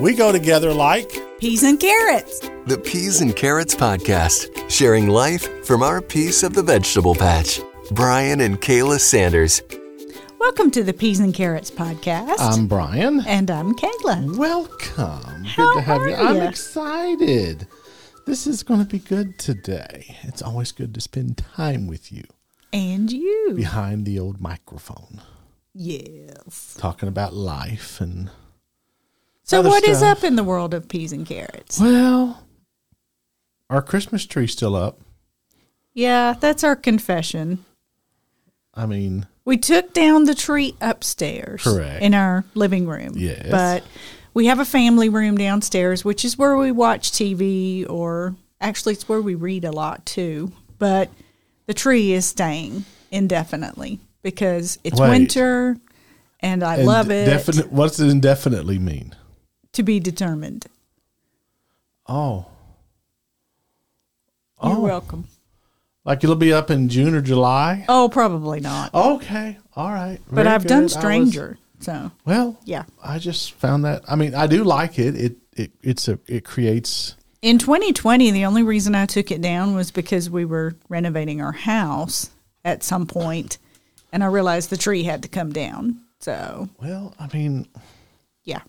We go together like Peas and carrots. The Peas and Carrots Podcast, sharing life from our piece of the vegetable patch. Brian and Kayla Sanders. Welcome to the Peas and Carrots podcast. I'm Brian. and I'm Kayla. Welcome. How good to have you. are I'm excited. This is going to be good today. It's always good to spend time with you And you. behind the old microphone, Yes. talking about life and So, what is stuff. up in the world of peas and carrots? well, our Christmas tree's still up. Yeah, that's our confession. I mean, We took down the tree upstairs. Correct. In our living room. Yes. But we have a family room downstairs, which is where we watch TV or actually it's where we read a lot too. But the tree is staying indefinitely because it's Wait. winter and I and love it. Definite. What's it indefinitely mean? To be determined. Oh, You're Oh. welcome. like it'll be up in June or July. Oh, probably not. Okay, all right. but I've done good. Was- Stranger. so, well, yeah. I just found that. I mean, I do like it. It it it's a it creates. In 2020, the only reason I took it down was because we were renovating our house at some point, and I realized the tree had to come down. So, Well, I mean, yeah.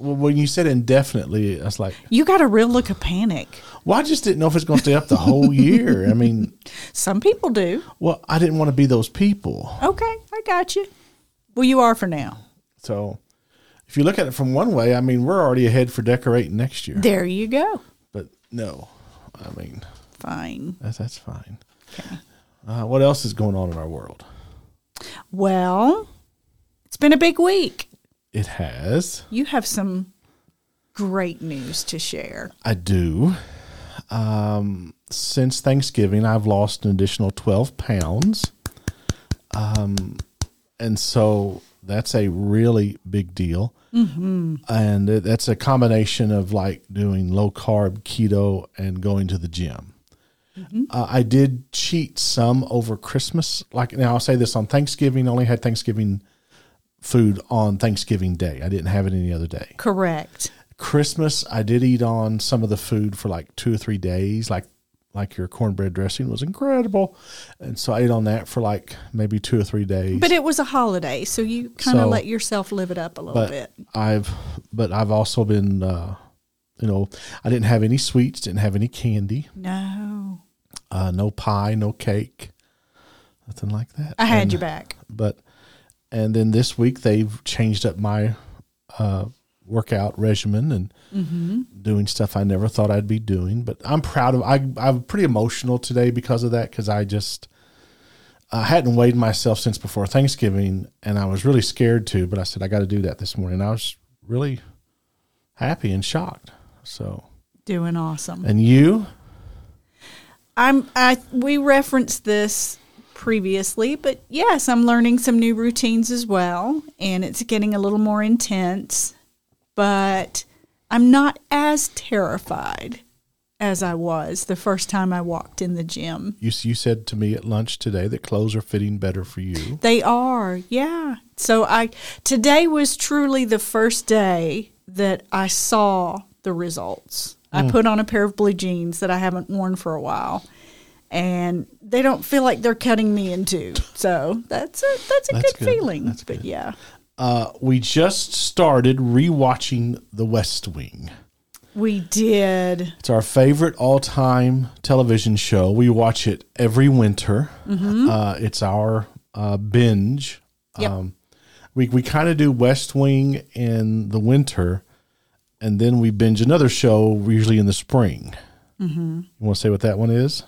Well, when you said indefinitely, I was like, You got a real look of panic. well, I just didn't know if it's going to stay up the whole year. I mean, Some people do. well, I didn't want to be those people. Okay, I got you. Well, you are for now. So, if you look at it from one way, I mean, we're already ahead for decorating next year. There you go. But no, I mean, Fine. that's that's fine. Okay. Uh, what else is going on in our world? Well, it's been a big week. It has. You have some great news to share. I do. Um, since Thanksgiving, I've lost an additional 12 pounds. Um, and so that's a really big deal. Mm-hmm. And that's a combination of like doing low carb, keto, and going to the gym. Uh, I did cheat some over Christmas. Like now, I'll say this on Thanksgiving, I only had Thanksgiving food on Thanksgiving Day. I didn't have it any other day. Correct. Christmas, I did eat on some of the food for like two or three days, like like your cornbread dressing was incredible, and so I ate on that for like maybe two or three days. But it was a holiday, so you kind of So- let yourself live it up a little But bit. I've but I've also been, uh, you know, I didn't have any sweets, didn't have any candy, No. uh, no pie, no cake, nothing like that. I had And- you back. but and then this week they've changed up my uh, workout regimen and doing stuff I never thought I'd be doing. But I'm proud of. I I'm pretty emotional today because of that because I just I hadn't weighed myself since before Thanksgiving and I was really scared to. But I said I got to do that this morning. I was really happy and shocked. So Doing awesome. and you I'm I we referenced this previously, but yes, I'm learning some new routines as well, and it's getting a little more intense, but I'm not as terrified as I was the first time I walked in the gym. you you said to me at lunch today that clothes are fitting better for you. They are, yeah. So I today was truly the first day that I saw the results. I mm. put on a pair of blue jeans that I haven't worn for a while, and they don't feel like they're cutting me in two. So that's a that's a That's good, good. feeling. That's but good. yeah, Uh, we just started rewatching The West Wing. we did. It's our favorite all-time television show. We watch it every winter. Uh, it's our uh, binge. Yep. Um, we we kind of do West Wing in the winter, and then we binge another show usually in the spring. Mm-hmm. You want to say what that one is?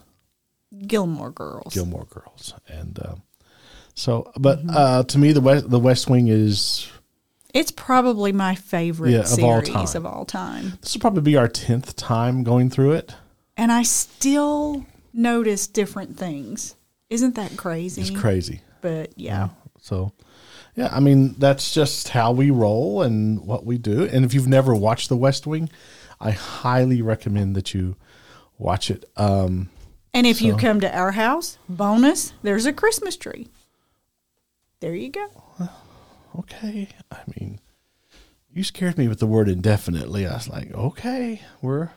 Gilmore Girls. Gilmore Girls, and um, so. But uh, to me, the West the West Wing is It's probably my favorite Yeah, of all series time. of all time. this will probably be our tenth time going through it. And I still notice different things. Isn't that crazy? It's crazy. But yeah. So, yeah, I mean, that's just how we roll and what we do. And if you've never watched The West Wing, I highly recommend that you watch it. Um, And if you come to our house, bonus, there's a Christmas tree. There you go. okay. I mean, You scared me with the word indefinitely. I was like, okay, we're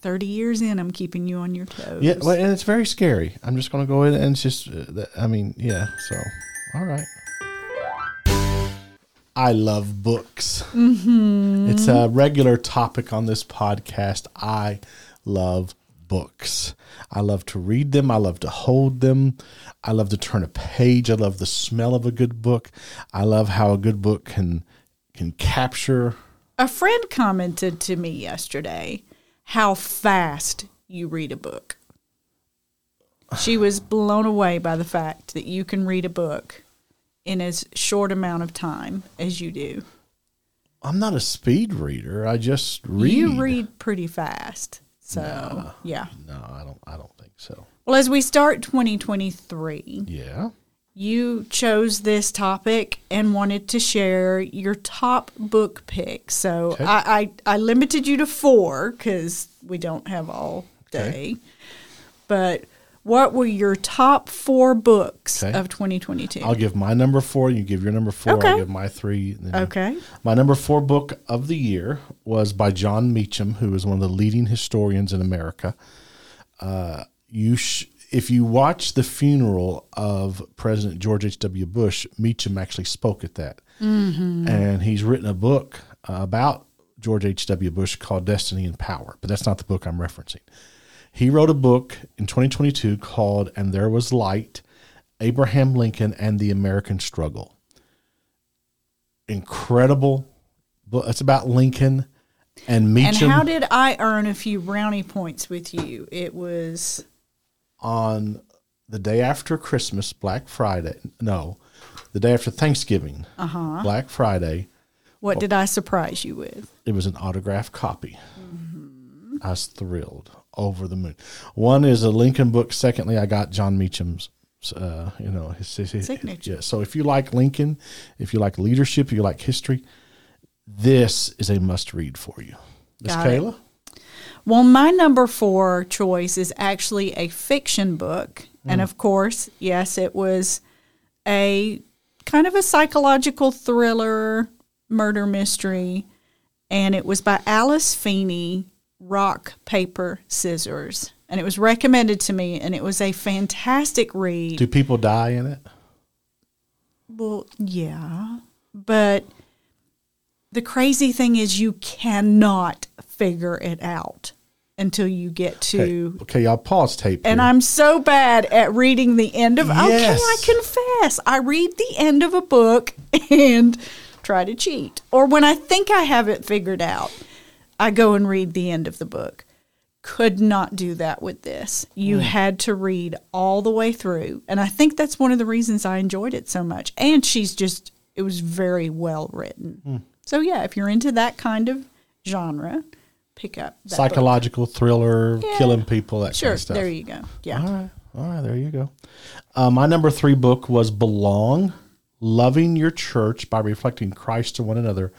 30 years in, I'm keeping you on your toes. yeah, well, and it's very scary. I'm just going to go in and it's just, uh, I mean, yeah. So, all right. I love books. Mm-hmm. It's a regular topic on this podcast. I love books. I love to read them. I love to hold them. I love to turn a page. I love the smell of a good book. I love how a good book can can capture. A friend commented to me yesterday how fast you read a book. She was blown away by the fact that you can read a book in as short amount of time as you do. I'm not a speed reader. I just read. You read pretty fast. So, yeah. No, I don't. I don't think so. Well, as we start 2023, Yeah. you chose this topic and wanted to share your top book pick. So Okay. I, I, I limited you to four because we don't have all day. But what were your top four books Okay. of 2022? I'll give my number four. You give your number four. Okay. I'll give my three. and then you- okay. My number four book of the year was by Jon Meacham, who is one of the leading historians in America. Uh, you, sh- if you watch the funeral of President George H. W. Bush, Meacham actually spoke at that, and he's written a book about George H. W. Bush called Destiny and Power. But that's not the book I'm referencing. He wrote a book in 2022 called "And There Was Light: Abraham Lincoln and the American Struggle." incredible book. It's about Lincoln and Me. And how did I earn a few brownie points with you? It was on the day after Christmas, Black Friday. No, the day after Thanksgiving, uh-huh. Black Friday. what did I surprise you with? It was an autographed copy. I was thrilled, over the moon. One is a Lincoln book. Secondly, I got Jon Meacham's. Uh, you know his, his, his- Signature. Yeah. So if you like Lincoln, if you like leadership, if you like history, this is a must read for you. Miss Got it. Kayla. Well, my number four choice is actually a fiction book. And of course, yes, it was a kind of a psychological thriller, murder mystery. And it was by Alice Feeney, Rock, Paper, Scissors. And it was recommended to me, and it was a fantastic read. Do people die in it? Well, yeah. But the crazy thing is, you cannot figure it out until you get to. Okay, okay y'all pause tape. And. I'm so bad at reading the end of. Oh, okay, I confess. I read the end of a book and try to cheat. Or when I think I have it figured out, I go and read the end of the book. Could not do that with this. You had to read all the way through. And I think that's one of the reasons I enjoyed it so much. And she's just, it was very well written. So, yeah, if you're into that kind of genre, pick up that book. psychological thriller, Yeah. killing people, that Sure, kind of stuff. there you go. Yeah. All right, all right, there you go. Uh, my number three book was "Belong: Loving Your Church by Reflecting Christ to One Another"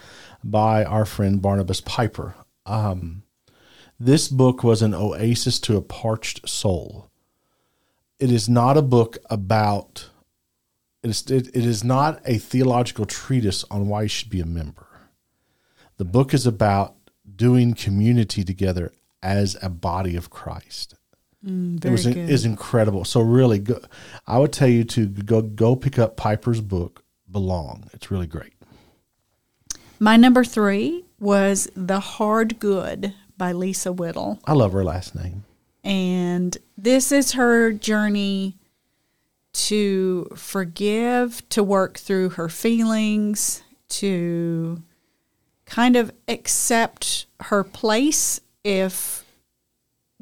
by our friend Barnabas Piper. Um, this book was an oasis to a parched soul. It is not a book about. It is, it, it is not a theological treatise on why you should be a member. The book is about doing community together as a body of Christ. Very it was good. is incredible. So really, go, I would tell you to go go pick up Piper's book, Belong. It's really great. My number three was The Hard Good by Lisa Whittle. I love her last name. And this is her journey to forgive, to work through her feelings, to kind of accept her place if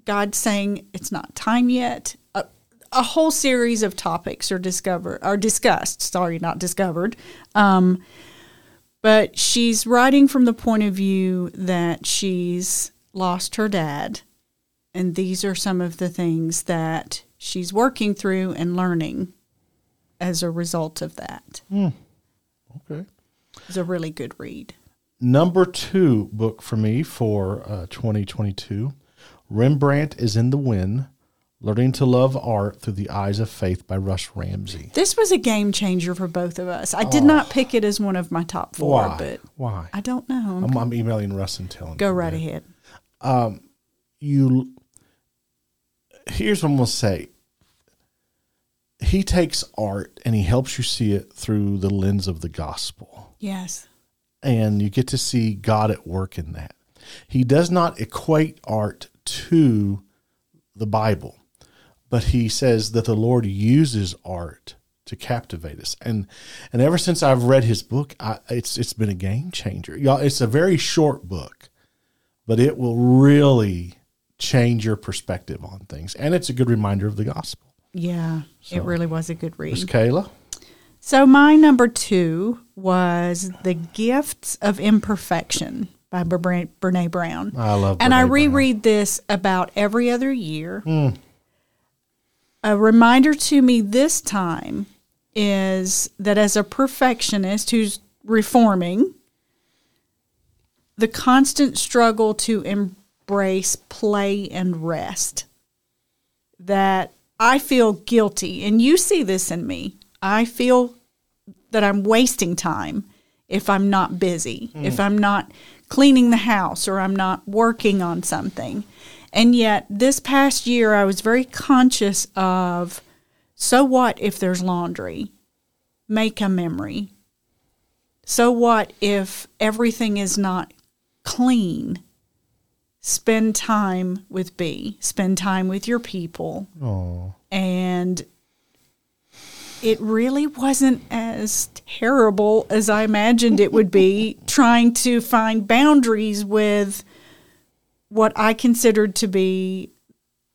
God's saying it's not time yet. A, a whole series of topics are discovered are discussed. Sorry, not discovered. Um, but she's writing from the point of view that she's lost her dad and these are some of the things that she's working through and learning as a result of that. Okay. It's a really good read. Number two book for me for uh, 2022, Rembrandt is in the Wind Learning to Love Art Through the Eyes of Faith by Russ Ramsey. This was a game changer for both of us. I did oh. not pick it as one of my top four, Why? but Why? I don't know. I'm, I'm emailing Russ and telling him. Go right that. ahead. Um, you here's what I'm gonna say. He takes art and he helps you see it through the lens of the gospel. Yes. And you get to see God at work in that. He does not equate art to the Bible, but he says that the Lord uses art to captivate us. And and ever since I've read his book, I, it's it's been a game changer. Y'all, it's a very short book, but it will really change your perspective on things. And it's a good reminder of the gospel. Yeah. it really was a good read. Kayla? So my number two was The Gifts of Imperfection by Bre- Brene Brown. I love And I Brene Brown. reread this about every other year. Hmm. A reminder to me this time is that as a perfectionist who's reforming, the constant struggle to embrace play and rest. That I feel guilty, and you see this in me. I feel that I'm wasting time if I'm not busy, hmm. if I'm not cleaning the house or I'm not working on something. And yet, this past year, I was very conscious of so what if there's laundry? Make a memory. So what if everything is not clean? Spend time with B, spend time with your people. Oh. And it really wasn't as terrible as I imagined it would be trying to find boundaries with what I considered to be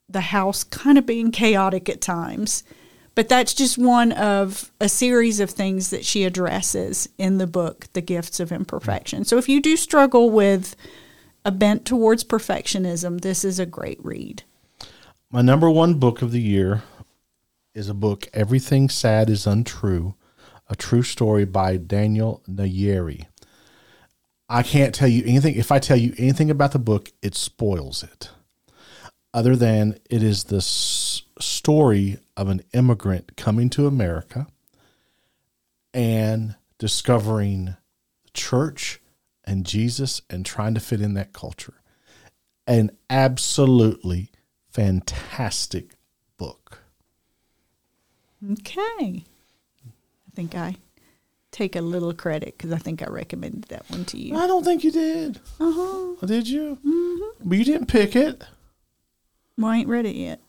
the house kind of being chaotic at times. But that's just one of a series of things that she addresses in the book, The Gifts of Imperfection. So if you do struggle with a bent towards perfectionism, this is a great read. My number one book of the year is a book, Everything Sad is Untrue, a true story by Daniel Nayeri. I can't tell you anything. If I tell you anything about the book, it spoils it. Other than it is the story of an immigrant coming to America and discovering the church and Jesus and trying to fit in that culture. An absolutely fantastic book. Okay. I think I take a little credit because I think I recommended that one to you. I don't think you did. Uh-huh. Oh, Did you? Mm-hmm. But you didn't pick it. Well, I ain't read it yet.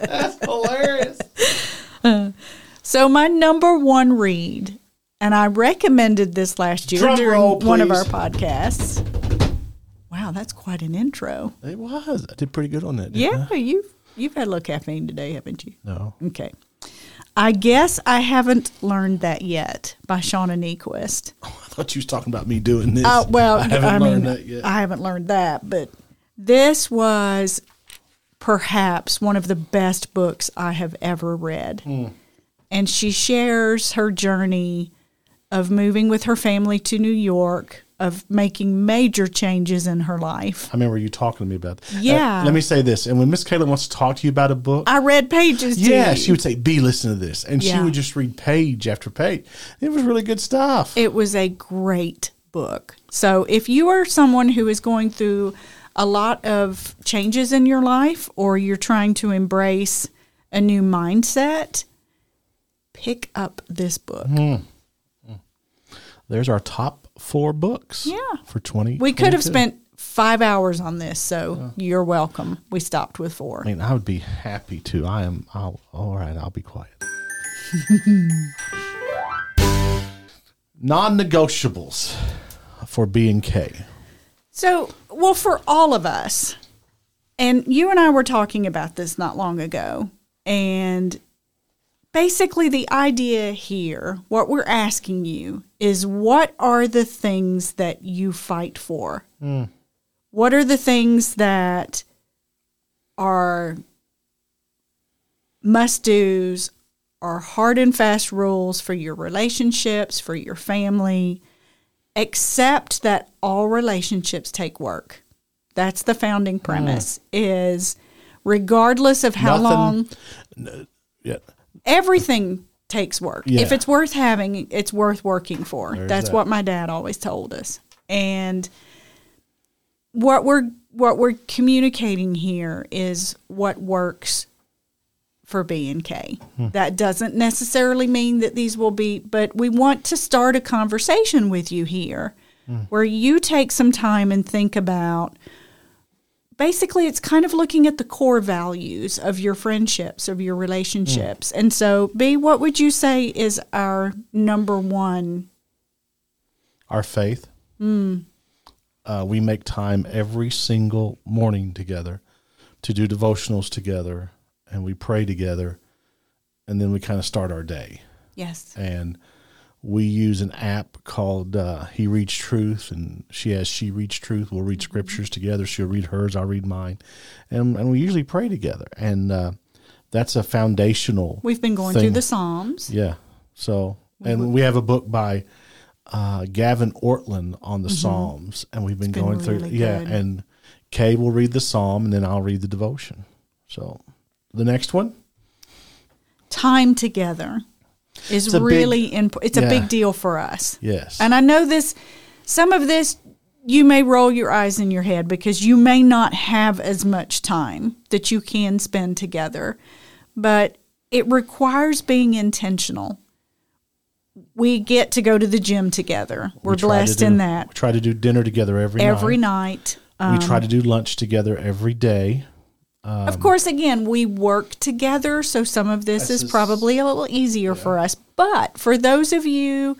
That's hilarious. So my number one read, and I recommended this last year Drum during roll, one of our podcasts. Wow, that's quite an intro. It was. I did pretty good on that. didn't Yeah, you've you've had a little caffeine today, haven't you? No. Okay. I guess I haven't learned that yet by Shauna Niequist. I thought you was talking about me doing this. Uh, well, I haven't I learned mean, that yet. I haven't learned that, but this was perhaps one of the best books I have ever read. Hmm. And she shares her journey of moving with her family to New York, of making major changes in her life. I remember you talking to me about that. Uh, Yeah. let me say this. And when Miss Kayla wants to talk to you about a book, I read pages. yeah, she would say, B, listen to this. And she would just read page after page. It was really good stuff. It was a great book. So if you are someone who is going through a lot of changes in your life or you're trying to embrace a new mindset, pick up this book. There's our top four books. Yeah. For 20. We could have spent five hours on this, so you're welcome. We stopped with four. I mean, I would be happy to. I am. I'll, all right, I'll be quiet. Non negotiables for B and K. So, well, for all of us, and you and I were talking about this not long ago, and basically the idea here, what we're asking you is what are the things that you fight for? Hmm. What are the things that are must do's, are hard and fast rules for your relationships, for your family? accept that all relationships take work. That's the founding hmm. premise is regardless of how Nothing- long Yeah. Everything takes work. Yeah. If it's worth having, it's worth working for. There's That's that. what my dad always told us. And what we're what we're communicating here is what works for B and K. Hmm. That doesn't necessarily mean that these will be, but we want to start a conversation with you here Hmm. where you take some time and think about basically it's kind of looking at the core values of your friendships of your relationships and so b what would you say is our number one Our faith. Uh, we make time every single morning together to do devotionals together, and we pray together, and then we kind of start our day. yes and we use an app called uh, He Reads Truth, and she has She Reads Truth. We'll read scriptures together. She'll read hers, I'll read mine, and and we usually pray together, and uh, that's a foundational. we've been going thing. through the psalms yeah. So, and we have a book by uh, Gavin Ortlund on the Psalms, and we've been, Mm-hmm. been going through. really yeah, and Kay will read the psalm, and then I'll read the devotion. So, the next one. time together is It's big- really important it's a big deal for us Yes. And I know this, some of this, you may roll your eyes in your head because you may not have as much time that you can spend together, but it requires being intentional. We get to go to the gym together. We're We blessed do- in that We try to do dinner together every every night. night. we try um, to do lunch together every day. Of course, again, we work together, so some of this is probably a little easier for us. But for those of you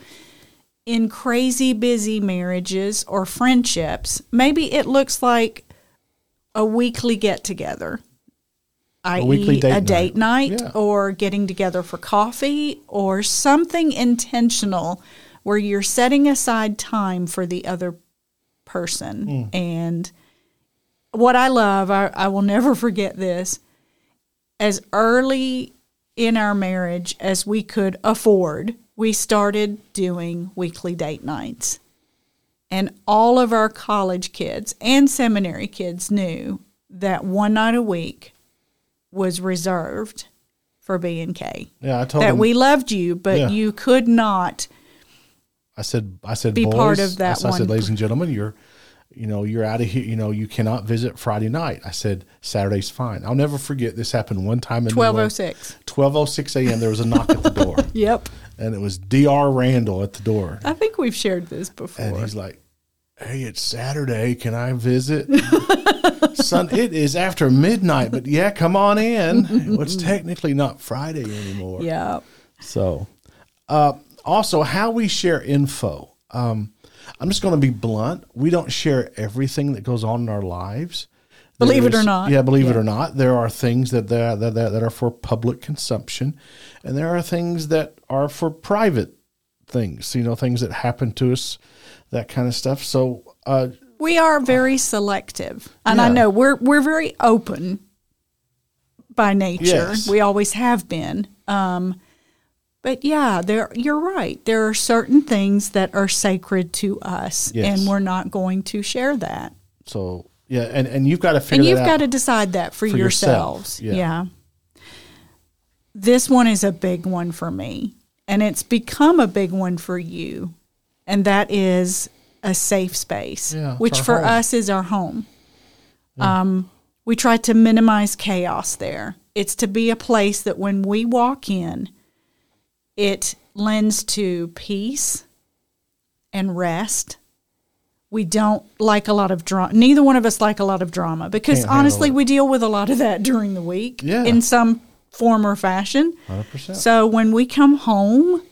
in crazy busy marriages or friendships, maybe it looks like a weekly get together, i.e., a date night. Yeah. or getting together for coffee or something intentional where you're setting aside time for the other person. Hmm. And what I love, I, I will never forget this, as early in our marriage as we could afford, we started doing weekly date nights. And all of our college kids and seminary kids knew that one night a week was reserved for B and K. Yeah, I told That them. we loved you, but Yeah. you could not I said, I said, be boys, part of that I said, I said, one. ladies and gentlemen, you're, you know, you're out of here. You know, you cannot visit Friday night. I said, Saturday's fine. I'll never forget. This happened one time in twelve oh six. Twelve oh six a.m. There was a knock at the door, Yep. and it was Dr. Randall at the door, I think we've shared this before. and he's like, "Hey, it's Saturday. Can I visit?" Son, it is after midnight, but yeah, come on in. Well, it's technically not Friday anymore. yeah. So, uh, also how we share info. Um, I'm just going to be blunt. We don't share everything that goes on in our lives. Believe it or not. Yeah, believe it or not, there are things that that, that that are for public consumption, and there are things that are for private things. You know, things that happen to us, that kind of stuff. So, uh, we are very selective and i know we're we're very open by nature Yes. we always have been um, but yeah there you're right. There are certain things that are sacred to us Yes. and we're not going to share that. So yeah, and and you've got to figure and you've got to decide that for, For yourself, yourselves. Yeah. yeah. This one is a big one for me and it's become a big one for you and that is a safe space Yeah, which for home. us is our home. Um, we try to minimize chaos there. It's to be a place that when we walk in it lends to peace and rest we don't like a lot of drama. Neither one of us like a lot of drama because Can't honestly, we deal with a lot of that during the week Yeah. in some form or fashion. 100%. So when we come home,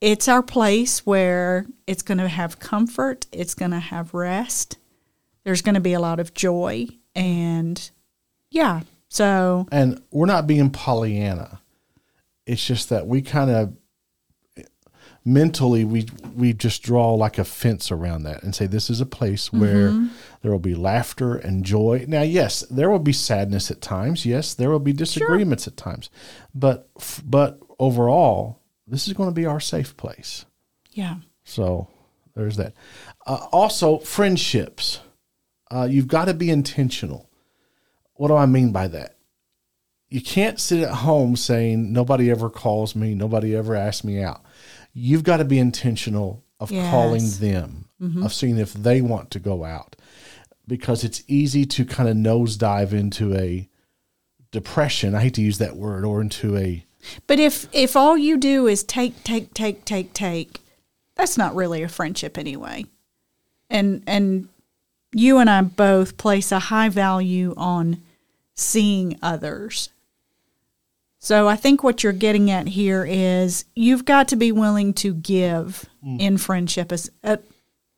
it's our place where it's going to have comfort, it's going to have rest. There's going to be a lot of joy and yeah. So and we're not being Pollyanna. It's just that we kind of mentally we we just draw like a fence around that and say this is a place where Mm-hmm. there will be laughter and joy. Now, yes, there will be sadness at times. Yes, there will be disagreements at times, but but overall, this is going to be our safe place. yeah. So there's that. Uh, also, friendships. Uh, you've got to be intentional. What do I mean by that? You can't sit at home saying nobody ever calls me, nobody ever asks me out. You've got to be intentional of Yes. calling them, mm-hmm. of seeing if they want to go out, because it's easy to kind of nosedive into a depression. I hate to use that word, or into a But if if all you do is take take take take take, that's not really a friendship anyway. And and you and I both place a high value on seeing others. So I think what you're getting at here is you've got to be willing to give in friendship. As uh,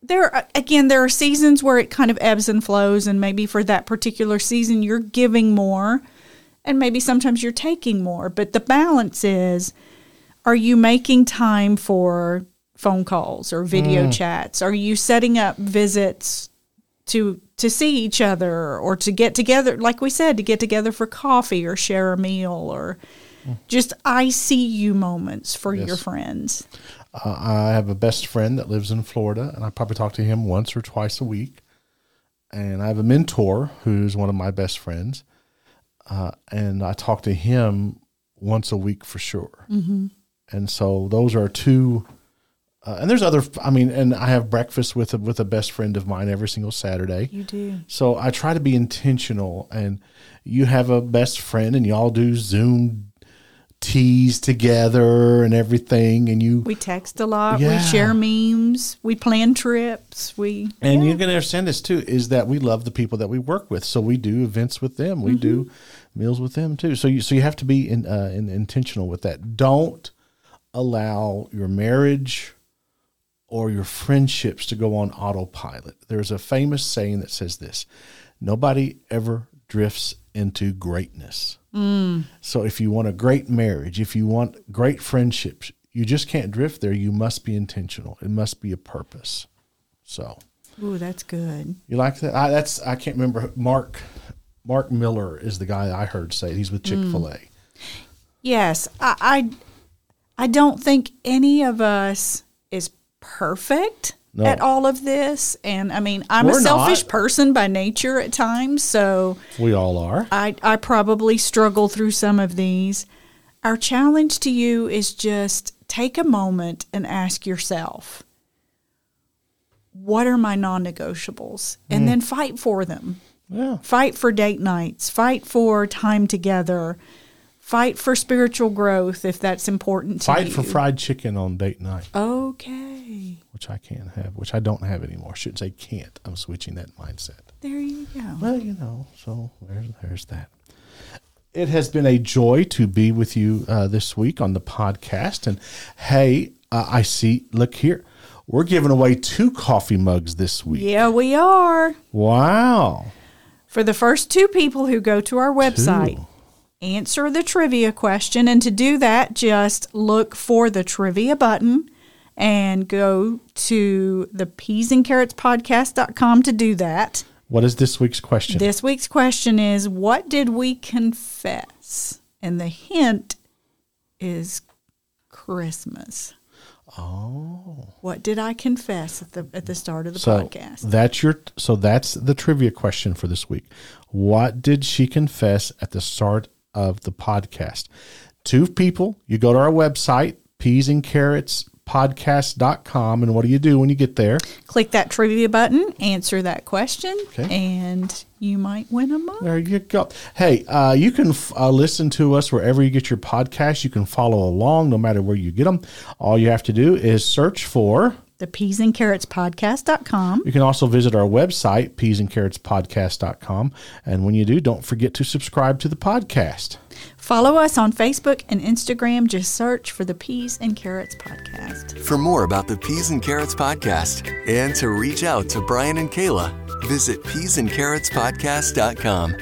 there again there are seasons where it kind of ebbs and flows and maybe for that particular season you're giving more and maybe sometimes you're taking more. But the balance is are you making time for phone calls or video chats? Are you setting up visits to to see each other or to get together like we said to get together for coffee or share a meal or just i see you moments for your friends Uh, I have a best friend that lives in Florida, and I probably talk to him once or twice a week. And I have a mentor who's one of my best friends, uh, and I talk to him once a week for sure. Mm-hmm. And so those are two. Uh, and there's other. I mean, and I have breakfast with a, with a best friend of mine every single Saturday. you do So I try to be intentional. And you have a best friend, and y'all do Zoom teas together and everything, and you we text a lot Yeah. we share memes we plan trips we And you're going to understand this too is that we love the people that we work with, so we do events with them, we do meals with them too. So you so you have to be in, uh, in, intentional with that. Don't allow your marriage or your friendships to go on autopilot. There's a famous saying that says this: nobody ever drifts into greatness. Mm. So if you want a great marriage, if you want great friendships, you just can't drift there. You must be intentional. It must be a purpose. So. ooh that's good You like that? I, that's I can't remember. Mark Mark Miller is the guy I heard say he's with mm. Chick Fil A. Yes, I, I I don't think any of us is perfect No. at all of this, and I mean I'm We're a selfish not. person by nature at times, so We all are. I I probably struggle through some of these. Our challenge to you is just take a moment and ask yourself, what are my non-negotiables, and hmm. then fight for them Yeah. fight for date nights, fight for time together, fight for spiritual growth if that's important to Fight you. for fried chicken on date night, Okay, which I can't have, which I don't have anymore. I shouldn't say can't. I'm switching that mindset. there you go. Well, you know, so there's there's that. It has been a joy to be with you uh, this week on the podcast. And hey, uh, I see. Look here, we're giving away two coffee mugs this week. Yeah, we are. Wow. For the first two people who go to our website, Two. Answer the trivia question. And to do that, just look for the trivia button and go to the peas and carrots podcast.com to do that. What is this week's question? This week's question is What did we confess? And the hint is Christmas. oh. What did I confess at the at the start of the So podcast? that's your so that's the trivia question for this week. What did she confess at the start of the podcast? Two people, you go to our website, peas and carrots podcast.com and what do you do when you get there? Click that trivia button, answer that question, Okay. and you might win a mug. There you go. Hey, uh, you can f- uh, listen to us wherever you get your podcast You can follow along no matter where you get them. All you have to do is search for The peas and carrots podcast.com. You can also visit our website, peasandcarrotspodcast.com. And when you do, don't forget to subscribe to the podcast. Follow us on Facebook and Instagram. Just search for the Peas and Carrots podcast. For more about the Peas and Carrots podcast and to reach out to Brian and Kayla, visit peasandcarrotspodcast.com.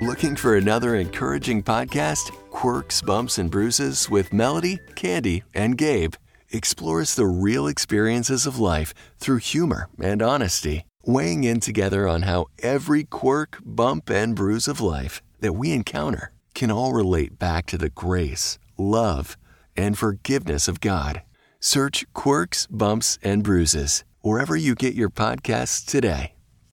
Looking for another encouraging podcast? Quirks, Bumps, and Bruises with Melody, Candy, and Gabe explores the real experiences of life through humor and honesty, weighing in together on how every quirk, bump, and bruise of life that we encounter can all relate back to the grace, love, and forgiveness of God. Search Quirks, Bumps, and Bruises wherever you get your podcasts today.